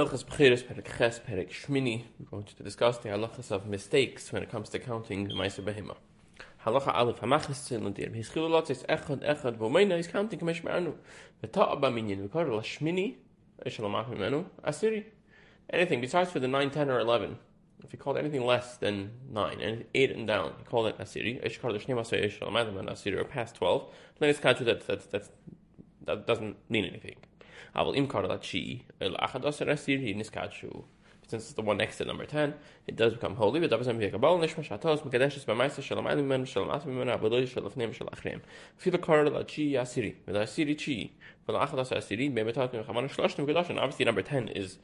Hilchas Bechiris, Perek Ches, Perek Shmini. We're going to discuss the halachas of mistakes when it comes to counting the Meiser Behema. Halacha Aleph, Hamachas Tzil Nadir. His Chilulot is Echad, Echad, Vomeina is counting Kamesh Me'anu. V'ta'a B'minyin, V'kar La Shmini, Eshalamach Mimenu, Asiri. Anything besides for the 9, 10, or 11. If you call it anything less than 9, and 8 and down, you call it Asiri. Eshkar L'Shneim Asay Eshalamach Asiri, or past 12. Then it's catch that, that, that, that doesn't mean anything. Aval im karalachi el achados resir niskachu. Since it's the one next to number 10, it does become holy, but doesn't become bal nishma shatos mekadesh b'maisa shalom alim men shalom asim men avodoi shalafnim shalachrim. Fil karalachi asiri, with asiri chi, for achados asiri, bebetat mechaman shloshtim kedosh, and obviously number 10 is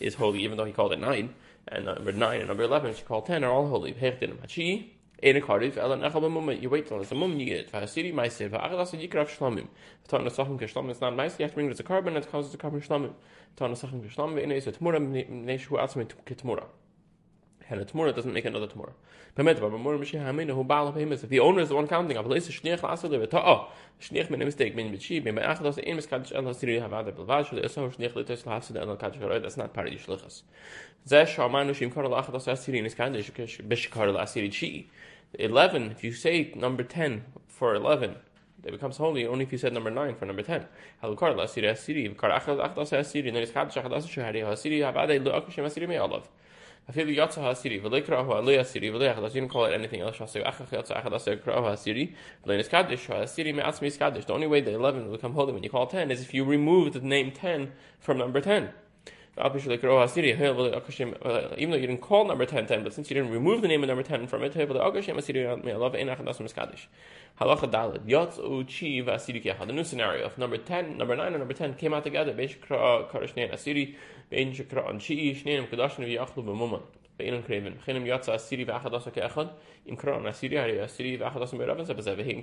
is holy, even though he called it 9, and number 9 and number 11, she called 10, are all holy. Hechtin hachi, Eine Karif, Ela Nechal B'Mumma, you wait till it's a mum you get it. V'hasiri Maisir, v'achadas yikrav shlamim. V'tan Nesachim Kishlamim, it's not nice, you have to bring it as a carbon, and it causes a carbon shlamim. V'tan Nesachim Kishlamim, v'inei is a Tmura, v'nei shu atzmi Ketmura. And a Tmura doesn't make another is, if the owner is the one counting, Hasiri Havada that's not part of Yishlichas. Zeh Niskadish, L'Asiri. 11, if you say number 10 for 11, it becomes holy only if you said number 9 for number 10. Halukar la asiri asiri, kar achad achdas asiri, then it's chadash achadas shahari asiri, habade lo akushem asiri me olav. You don't call it anything else. The only way that 11 will become holy when you call 10 is if you remove the name 10 from number 10. Oh, even though you didn't call number 10 10, but since you didn't remove the name of number 10 from it. The new scenario of number 10, number 9, and number 10 came out together. Chinim Yotza Asiri V'Achadasa Keachad. Im Kran Asiri Hari Asiri V'Achadasa Me'Ravan Sebezev. Hekin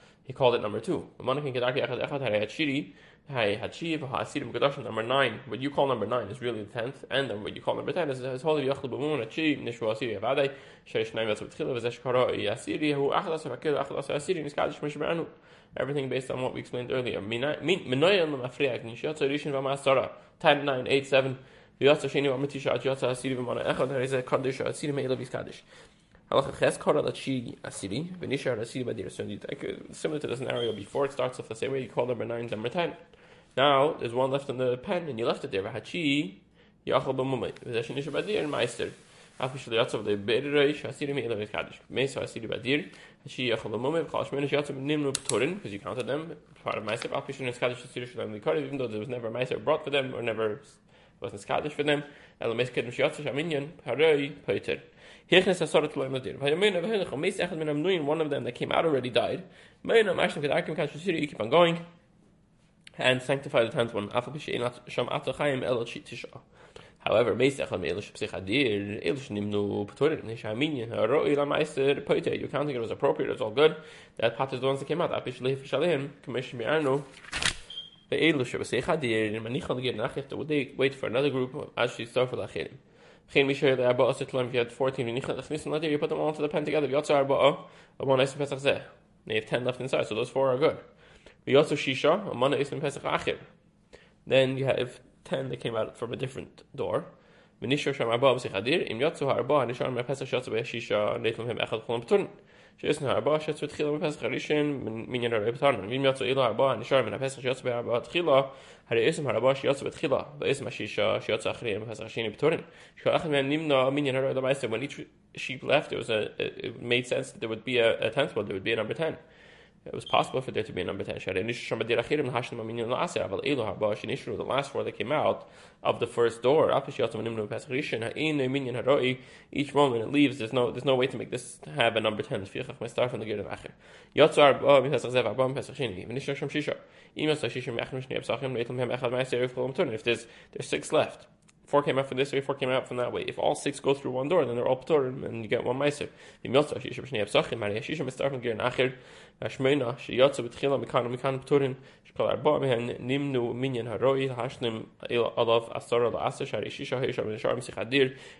he called it number two. Number nine. What you call number nine is really the tenth, and what you call number ten is, is Holy Yachlu. Everything based on what we explained earlier. Minoyan Lamafriak, Nishiat Rishin Vamasara, 10, 9, 8, 7. Yatsa Yatsa Asiri Vamana Echad, there is Kaddish, Asiri Me'elav Iskadish. Halacha Ches Lachi Asiri, Asiri Badir. So similar to the scenario before, it starts off the same way you call number 9, number 10. Now there's one left on the pen, and you left it there. Hachi yachal b'mumay. V'zeshin isha badir and meister. Afi shel yatzav asiri. Asiri badir. Hachi b'mumay. V'chal shmenish yatzav nimnu p'torin because you counted them part of meister. Afi shel asiri likari even though there was never meister brought for them or never kaddish for them. Shiyatzav shaminyan poiter. Hirchnes asorat lo imadir. Vayamin avhenach mes echad min amnuin one of them that came out already died. Mayna mashim kedakim kaddish asiri you keep on going and sanctify the tenth one. However, Meisach am Elish Psichadir, Elish Nimnu Patorit, Nishaminyan, Roi La Meister Poite, you're counting it was appropriate, it's all good. That part is the ones that came out. Apish Leif Shalim, Commission Mi'arno, the Elish Psichadir, Manichal Gir Nach, you have wait for another group, as she started Lachirim. Chen Misher, the if you had 14, Nichal Chnisan Ladir, you put them all into the pen together, Pesach Zeh. They have 10 left inside, so those four are good. We also shisha. Then you have ten that came out from a different door. V'nishar sham arba b'sichadir, im yotzu ha'arba, nishar me Pesach shatzu b'shisha, neitlam echad cholam p'turin. שיש הרבה שצו תחילה בפסח הראשון מניין הרבה פתרנו ואם יצאו אילו הרבה נשאר מן הפסח שיוצא בהרבה תחילה הרי איסם הרבה שיוצא בתחילה ואיסם השישה שיוצא אחרי בפסח השני פתורין שכל אחד מהם נמנע מניין הרבה למעשה when each sheep left it was a, it made sense that there would be a, a tenth one there would be a number ten it was possible for there to be a number 10 shari. The last four that came out of the first door, each when it leaves, there's no there's no way to make this have a number 10. start from the Gerd of Acher. If there's there's six left. Four came out from this way, four came out from that way. If all six go through one door, then they're all ptorim, and you get one meiser. Ptorim.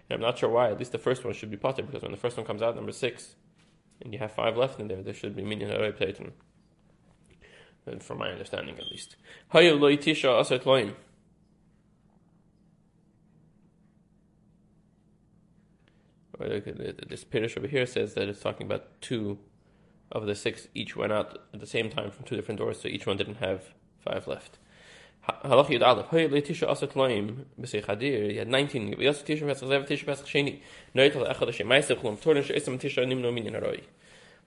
And I'm not sure why. At least the first one should be potter because when the first one comes out, number six, and you have five left in there, there should be minyan haroi pleitin. From my understanding, at least. Hayu loy tisha asat loim. This Pirish over here says that it's talking about two of the six each went out at the same time from two different doors, so each one didn't have five left. Yud Aleph. Hoy b'sei chadir. He had 19. V'yas tisha pesach zev tisha pesach sheni. Echad hashem she'esam tisha nimno haroi.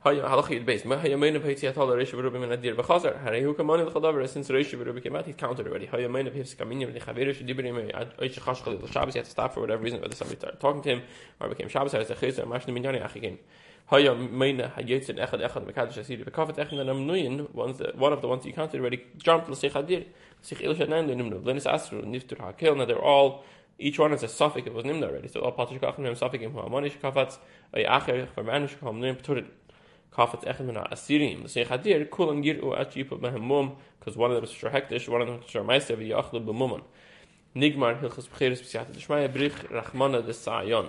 Hoy halach Yud Beis. Ma hayamein of Haitzi Atal Reish v'rubi min adir b'chazar. Harei hu kamani l'chadavar. Since Reish v'rubi came out, he's counted already. Hayamein of Hifsik aminyan v'lichavir shedibri me oish chashchal il Shabbos. He had to stop for whatever reason. Whether somebody started talking to him or became Shabbos. Has a chayzer mashne minyani achikin. Haya Meina Hayetzin Echad Echad Mekadosh Asiri V'Kafet Echad and Amnuyin, one of the ones you counted already, jumped L'Sech Hadir, Sich Il Shanan Nimnu, Lenis Asru, Niftur HaKil, now they're all, each one is a suffix, it was Nimnu already, so all Patish Kachim Hem Suffix Im Ha'amanish Kafatz, Ay Acher, Vermanish Kachim Nim Kafatz Echad Mena Asirim, L'Sech Hadir, Kulam Giru Ach Yipu Mehem Mum, because one of them is Shur one of them is Shur Meister, V'Yachlu. Nigmar Hilchus B'Cheres B'Siyata D'Shmaya Brich Rachmana D'Sayon.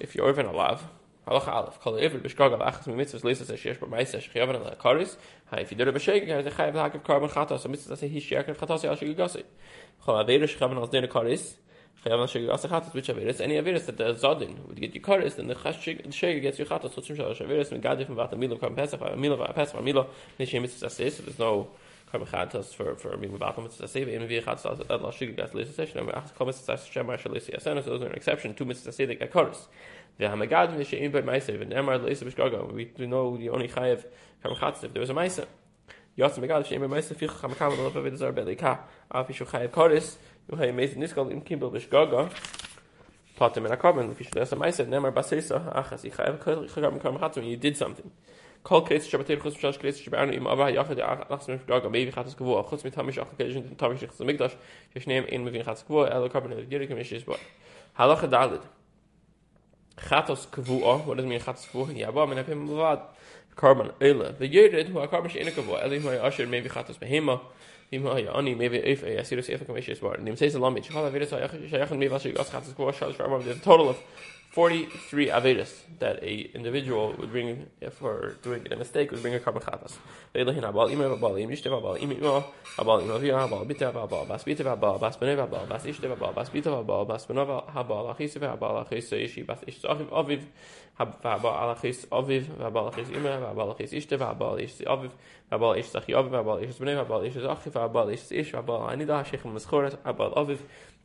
if you're even alive, aleph, kol iver b'shkog al achas mitzvahs b'maisa shechayavan al karis, ha if you do it karban chatas, ha mitzvahs he sheyakev chatas al shegigasi. Chol avera shechayavan al zdena karis, chayavan al shegigasi chatas, which averis, any averis that the zadin would get you karis, the gets you chatas, chutzim shalosh averis, megadif and karban pesach, pesach, mitzvahs so there's no karban for for mitzvahs save, and those are an exception, two mitzvahs that get karis. The Hamagad Mishaim by Maisev and Emar. We know you only chayev Kamchatz if there was a Mishaim by Hamakam Lo Zar Belika. Af chayev made Niskal in Kimbel. If you should have a Maisa, Nemar Basisa Achas Yichayev when you did something. Kol kreis shabatir chutz kreis im in mivin dalid Chatos kavua, what does it mean chatos kavua? I've been mavad. Carbon, Eila. The Yerid, who are carbon she'ina usher, maybe chatos behema, ya ani maybe if a asir sefer kameshes bar. Nim says the lamit. Chal avedus shayachan maybe ashig gas chatos kavua shalish ramam. There's a total of 43 avedus that a individual would bring for doing a mistake would bring a carbon chatas.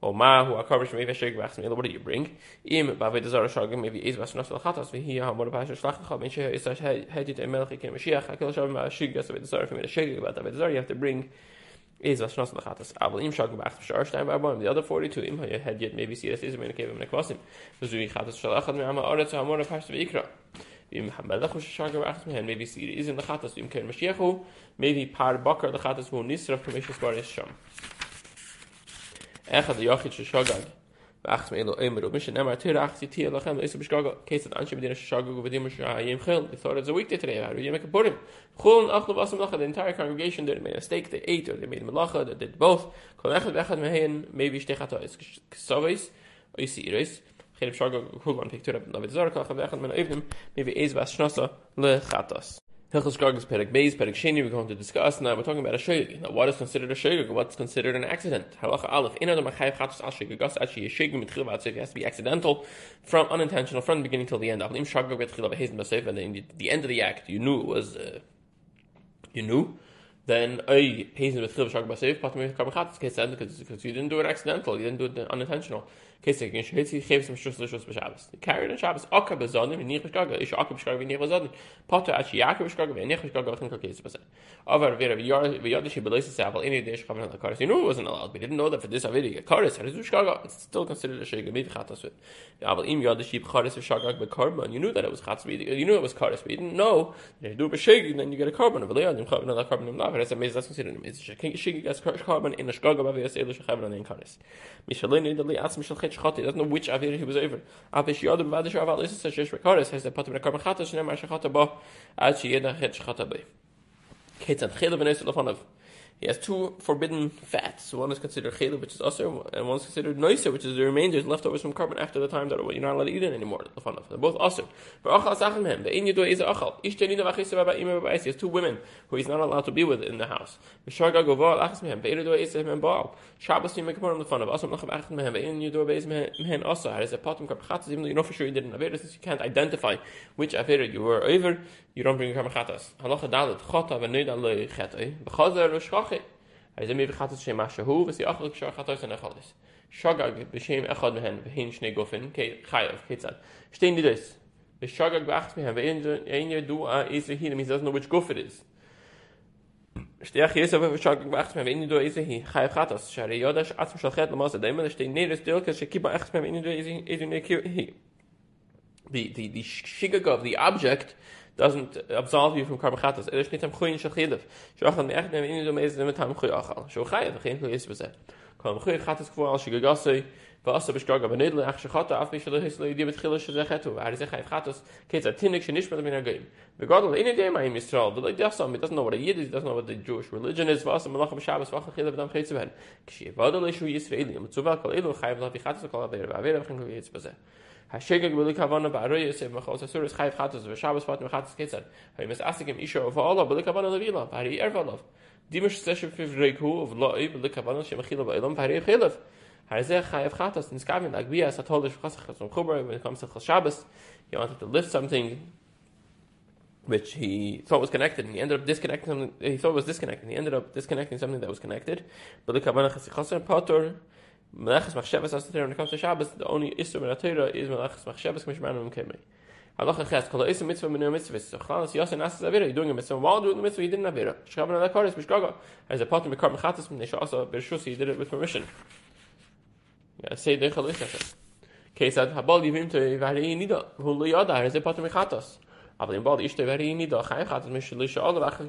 O ma a maybe shig vachs what do you bring? Im ba vet zar shag maybe is was nas khatas vi hier hamor ba shlach kha ben she is hedet emel khik mashiach akel shab ma shig gas vet zar me shig ba vet zar you have to bring is was nas khatas aber im shag vachs shar stein ba ba the other 42 im had yet maybe see this is me kevem ne kwasim so vi khatas shlach me ama arat hamor ba shve ikra. Im hamelach shag vachs me maybe see is in the khatas im ken maybe par bakar the khatas wo nisra kemishis bar is sham Echad Yachid Shashagag. V'achs me'elo omer, Mishan Emar Tir Achzi Tia Lachem Isa B'shgaga. Case that Anshe Medina Shashagag V'dim Shahayim Chil. They thought it was a weekday today. How do you make a Purim? Chul Achlu Vasam The entire congregation did made a mistake. They ate or they made Malacha. They did both. Kol Echad V'echad Mehein Maybe Shtechata Is Ksavis. Oisi Iris. khir shag kul an picture of the zarka khavakh men evnem maybe is was schnossa le khatas Hilchos Gargis Perek Beis, Perek Sheni, we're going to discuss now, we're talking about a shayg. Now, what is considered a shayg? What's considered an accident? Halacha Aleph, in Adam HaChayiv Chatos Al Shayg, Gas actually a shayg mit Chilva Atzif, has to be accidental, from unintentional, from the beginning till the end. Avlim Shagag Bet Chilva Behezen Basif, and in the end of the act, you knew it was, uh, you knew, then I Hazen with Chilva Shagag Basif, Patam Karbon Chatos, because you didn't do it accidental, you didn't do it unintentional. Carried on Shabbos Akka Bezodim and Nich Gaga Ish Akka B'Shgaga Nich Bezodim. Potter Achi Yaakov B'Shgaga and Nich Gaga V'Chin Kakes B'Seh. Over Vera V'Yadish B'Leis Saval Any Dish Chavan Lakaris. You knew it wasn't allowed. We didn't know that for this Avidi Karis had his B'Shgaga. It's still considered a Shega Maybe Chatas with. Aval Im B'Karban. You knew that it was Chatas. You knew it was Karis, but didn't know that you do B'Shega then you get a. Of Leon Chavan Lakaris Lavar. That's amazing. That's considered it's Shega gets carbon in a Shgaga B'Viyas Elish Chavan and Karis. Mishalini Dali Atzmi Shchati. Doesn't know which avir he was over. Avish yodem vadish aval is a shesh has the patim rekar mechata shnem mar shechata ad she yeda chet shechata ba. Ketzad chile v'nes lefanov. He has two forbidden fats. One is considered chayla, which is also, and one is considered noisa, which is the remainders leftovers from carbon after the time that you're not allowed to eat it anymore. They're both baba He has two women who he's not allowed to be with in the house. Shabbos even though you know for sure you did an avera, since you can't identify which avera you were over, you don't bring karpachatas. Halacha dalet, chota v'nuid aloi chetoi, v'chazer v'shchachit. אז זה מביא את שם מה שהוא, וזה אוכל כשהוא חתות שם נאכל דס. שוגג בשם אחד מהן, והן שני גופן, כחייב, כיצד. שתי נידס, ושוגג באחת מהן, ואין ידוע איזה היא, למי זה זאת נובץ גופן איז. שתי אחי יסו ושוגג באחת מהן, ואין ידוע איזה היא, חייב חתות, שהרי יודע שעצמו שלחת למה זה דיימן, שתי נידס דלקס שקיבה אחת מהן, ואין ידוע איזה היא. The the the shigag the object doesn't absolve you from karbachatas. Er is niet am goeien shachilev. Shochan me echt nemen in de meeste met hem goeie achal. Zo ga je, geen goeie is bezet. Kom goeie gaat het voor als je gegasse, was er bestrog aber nedle ach shachata af wie shlo hislo yedi mit khilo shze khatu er ze khayf khatos kets a tinik shnish mit min game we got in a day my mistral the like that's some it doesn't know what a yid is doesn't know what the jewish religion is was malach am shabbos vach khilo bedam khayts ben kshi vadol shu yisraeli mit zuva kol elo khayf la fi khatos kol aber wir khn jetzt beze Hashegeg will kavana ba roye se ma khos asur es khayf khatos ve shabbos vat mit khatos ketzer hay mes asigem isho of all but kavana levila bari ervalov of lo ibel kavana shem khilo ba elam bari khilaf Har ze khayf khatas in skavin like we as a told khas khas um when it comes to Shabbos he wanted to lift something which he thought was connected and he ended up disconnecting he thought was disconnected he ended up disconnecting something that was connected. But the kavana khas pator melachas machshavas as when it comes to Shabbos the only the Torah is melachas machshavas kamish manum kemei. Halacha ches kol is a mitzvah min mitzvah so an asas avira doing a mitzvah. While doing the mitzvah he didn't avira. Shkavan ala karis mishgaga as a pattern bekar mechatas also uh, bershus he did it with permission. Say keisad habal yivim hu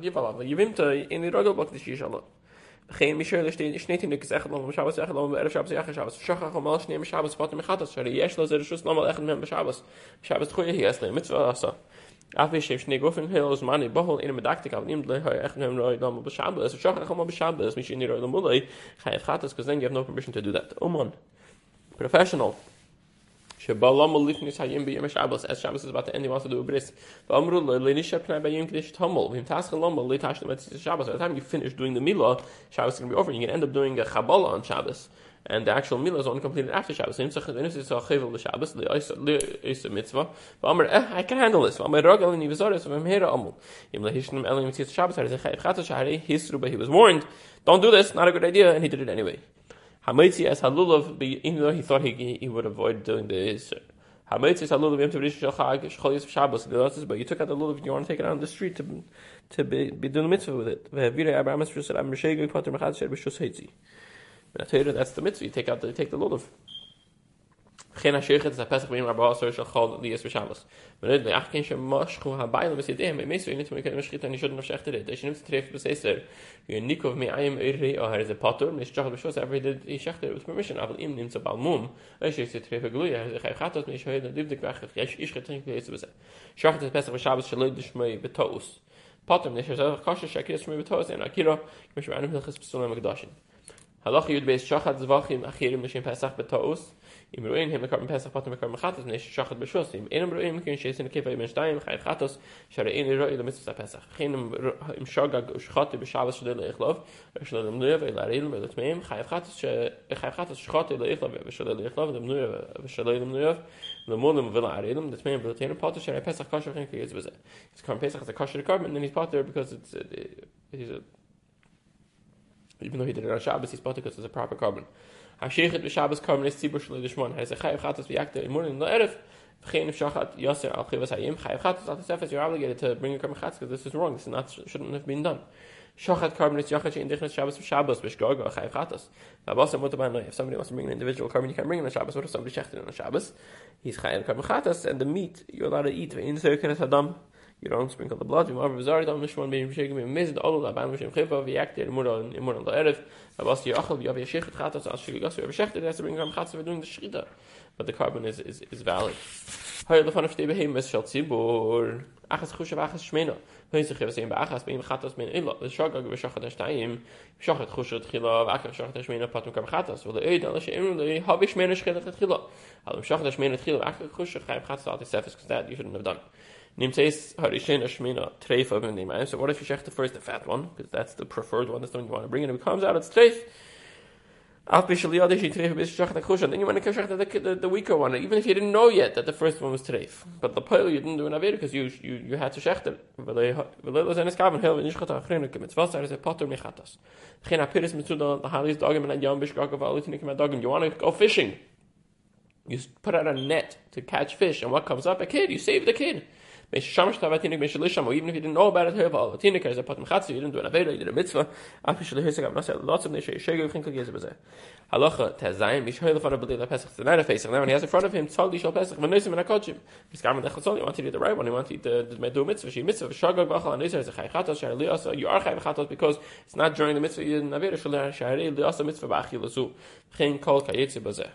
gib aber yivim to geen michel steht ich net in der gesagt noch schau sagen noch er schau sagen schau schau mal mal nehmen schau patem khatas shari yesh lo zer shus nochmal echt mit schau schau khoye hier ist mit was Af ich ich nego fun hills money bohol in a medaktik av nim le echt nem roy dam be shabbos so shach kham be shabbos mich in die roy dam mulay khayf khat es kuzen you have no permission to do that. Um on professional she lifnis hayim be yom shabbos. As shabbos is about to end he wants to do a bris. But amru le nisha pna be kdish tamol. Vim tas khalam le tash shabbos. By the time you finish doing the milah shabbos is going to be over and you can end up doing a chabala on shabbos. And the actual milah is only completed after shabbos. So is a chevel the shabbos the is a mitzvah. But eh i can handle this. Amr rogel in yivazaris of hera amul. Im le hishnim elim mitzvah shabbos har ze chayv chatzah shahari hisru but he was warned don't do this not a good idea and he did it anyway Hamaitzi as halulav, even though he thought he, he would avoid doing this. Hamaitzi as halulav yom tevrish shel chag shchol yis shabbos but you took out the lulav and you want to take it out on the street to to be, be doing the mitzvah with it. Ve'avira Abraham es shusar am rishaygu pater mechad sher b'shus heitzi. That's the mitzvah. You take out the, take the lulav. Ken shem mosh khu ha bayle mit dem mes wenn nit mit ken mishrit ani shod nafshach tede de shnim treff beseser you nikov me i am ere or her is a potter mis chach beshos every did i shacht with permission aber im nimmt ze balmum es is ze treff glu ja ze gaat dat mis hoyd dit dik weg ich is getrink es bese shacht es pesach beshabbos shel de shmei betos potter nis ze kashe shakir shmei betos en akira mish anem hilchas besulam gedashin Halacha Yud Beis Shachat Zvachim Achirim L'Shem Pesach B'Taos אם רואים הם מקרבים פסח פתאום מקרבים חטוס מפני ששחט בשוס אם אינם רואים כן שיש נקיפה בין שתיים חייב חטוס שהרי אין רואי למצוות הפסח לכן אם שוגג ושחטי בשבס שדי לאכלוב ושלא למנויה ולהרעיל ולטמאים חייב חטוס חייב חטוס שחטי לאכלוב ושלא לאכלוב למנויה ושלא למנויה למולם ולהרעיל לטמאים ולטמאים פוטר שהרי פסח כושר וכן כיז בזה אז קרבים פסח זה כושר לקרבן and he's potter because it's, he's a even though he did it on Shabbos, he's potter because it's a proper carbon. Hashichet b'Shabbos karmenes tzibur shalei d'shmon. Chayiv chatos imun in. V'chein al chivas hayim. Chayiv chatos al tesefes. You're obligated to bring your karmen chatos because this is wrong. This is not, shouldn't have been done. Shachat yachat she'in dichnas Shabbos v'Shabbos v'shgogo chayiv chatos. If somebody wants to bring an individual karmen, you can bring it on Shabbos. What if somebody shechted on Shabbos? He's chayiv karmen chatos and the meat you're allowed to eat. V'in adam you don't sprinkle the blood. V'mar v'zari dam nishmon bein b'shegim b'mizd olu laban b'shem chiva v'yaktir imur imur on la'erev v'abas yachal v'yav yashichet chatos al shigig asu v'shechted has to bring ram chatos for doing the shchita. But the carbon is, is, is valid. Hayr lefan of shtei behem es shal tzibur achas chushav achas shmena. Wenn sich was sehen bei achas beim chatos min illa the shagag v'shachat hashtayim shachat chushat chila v'achas shachat shmena patum kam chatos v'le eid al she'im le havi shmena shchelet chila. Al shachat shmena chila v'achas chayim chatos al tisefes because that you shouldn't have done. So what if you check the first, the fat one, because that's the preferred one, that's the one you want to bring, and it comes out, it's treif. Then you want to check the, the, the weaker one, even if you didn't know yet that the first one was treif. But the pile you didn't do an avir because you, you, you had to check it. You want to go fishing. You put out a net to catch fish, and what comes up? A kid. You save the kid. Even if you didn't know about it, a Chatzi, you didn't do an Aveda, you did a mitzvah. Halacha, Tazayim, Mishhoy Lefana Belila Pesach, the night of Pesach, now when he has in front of him, Tzal Lishal Pesach, Venosim and Akochim. He's Garmin Dechasol, you want to do the right one, you want to do the mitzvah, she mitzvah, Shagag Bachal, and Nisar is a Chay Chatos, Shari Liasa, you are Chay Chatos because it's not during the mitzvah, you didn't Aveda, Shari Liasa mitzvah, Bachi Lazu, Chen Kol Kayetzi Bazeh.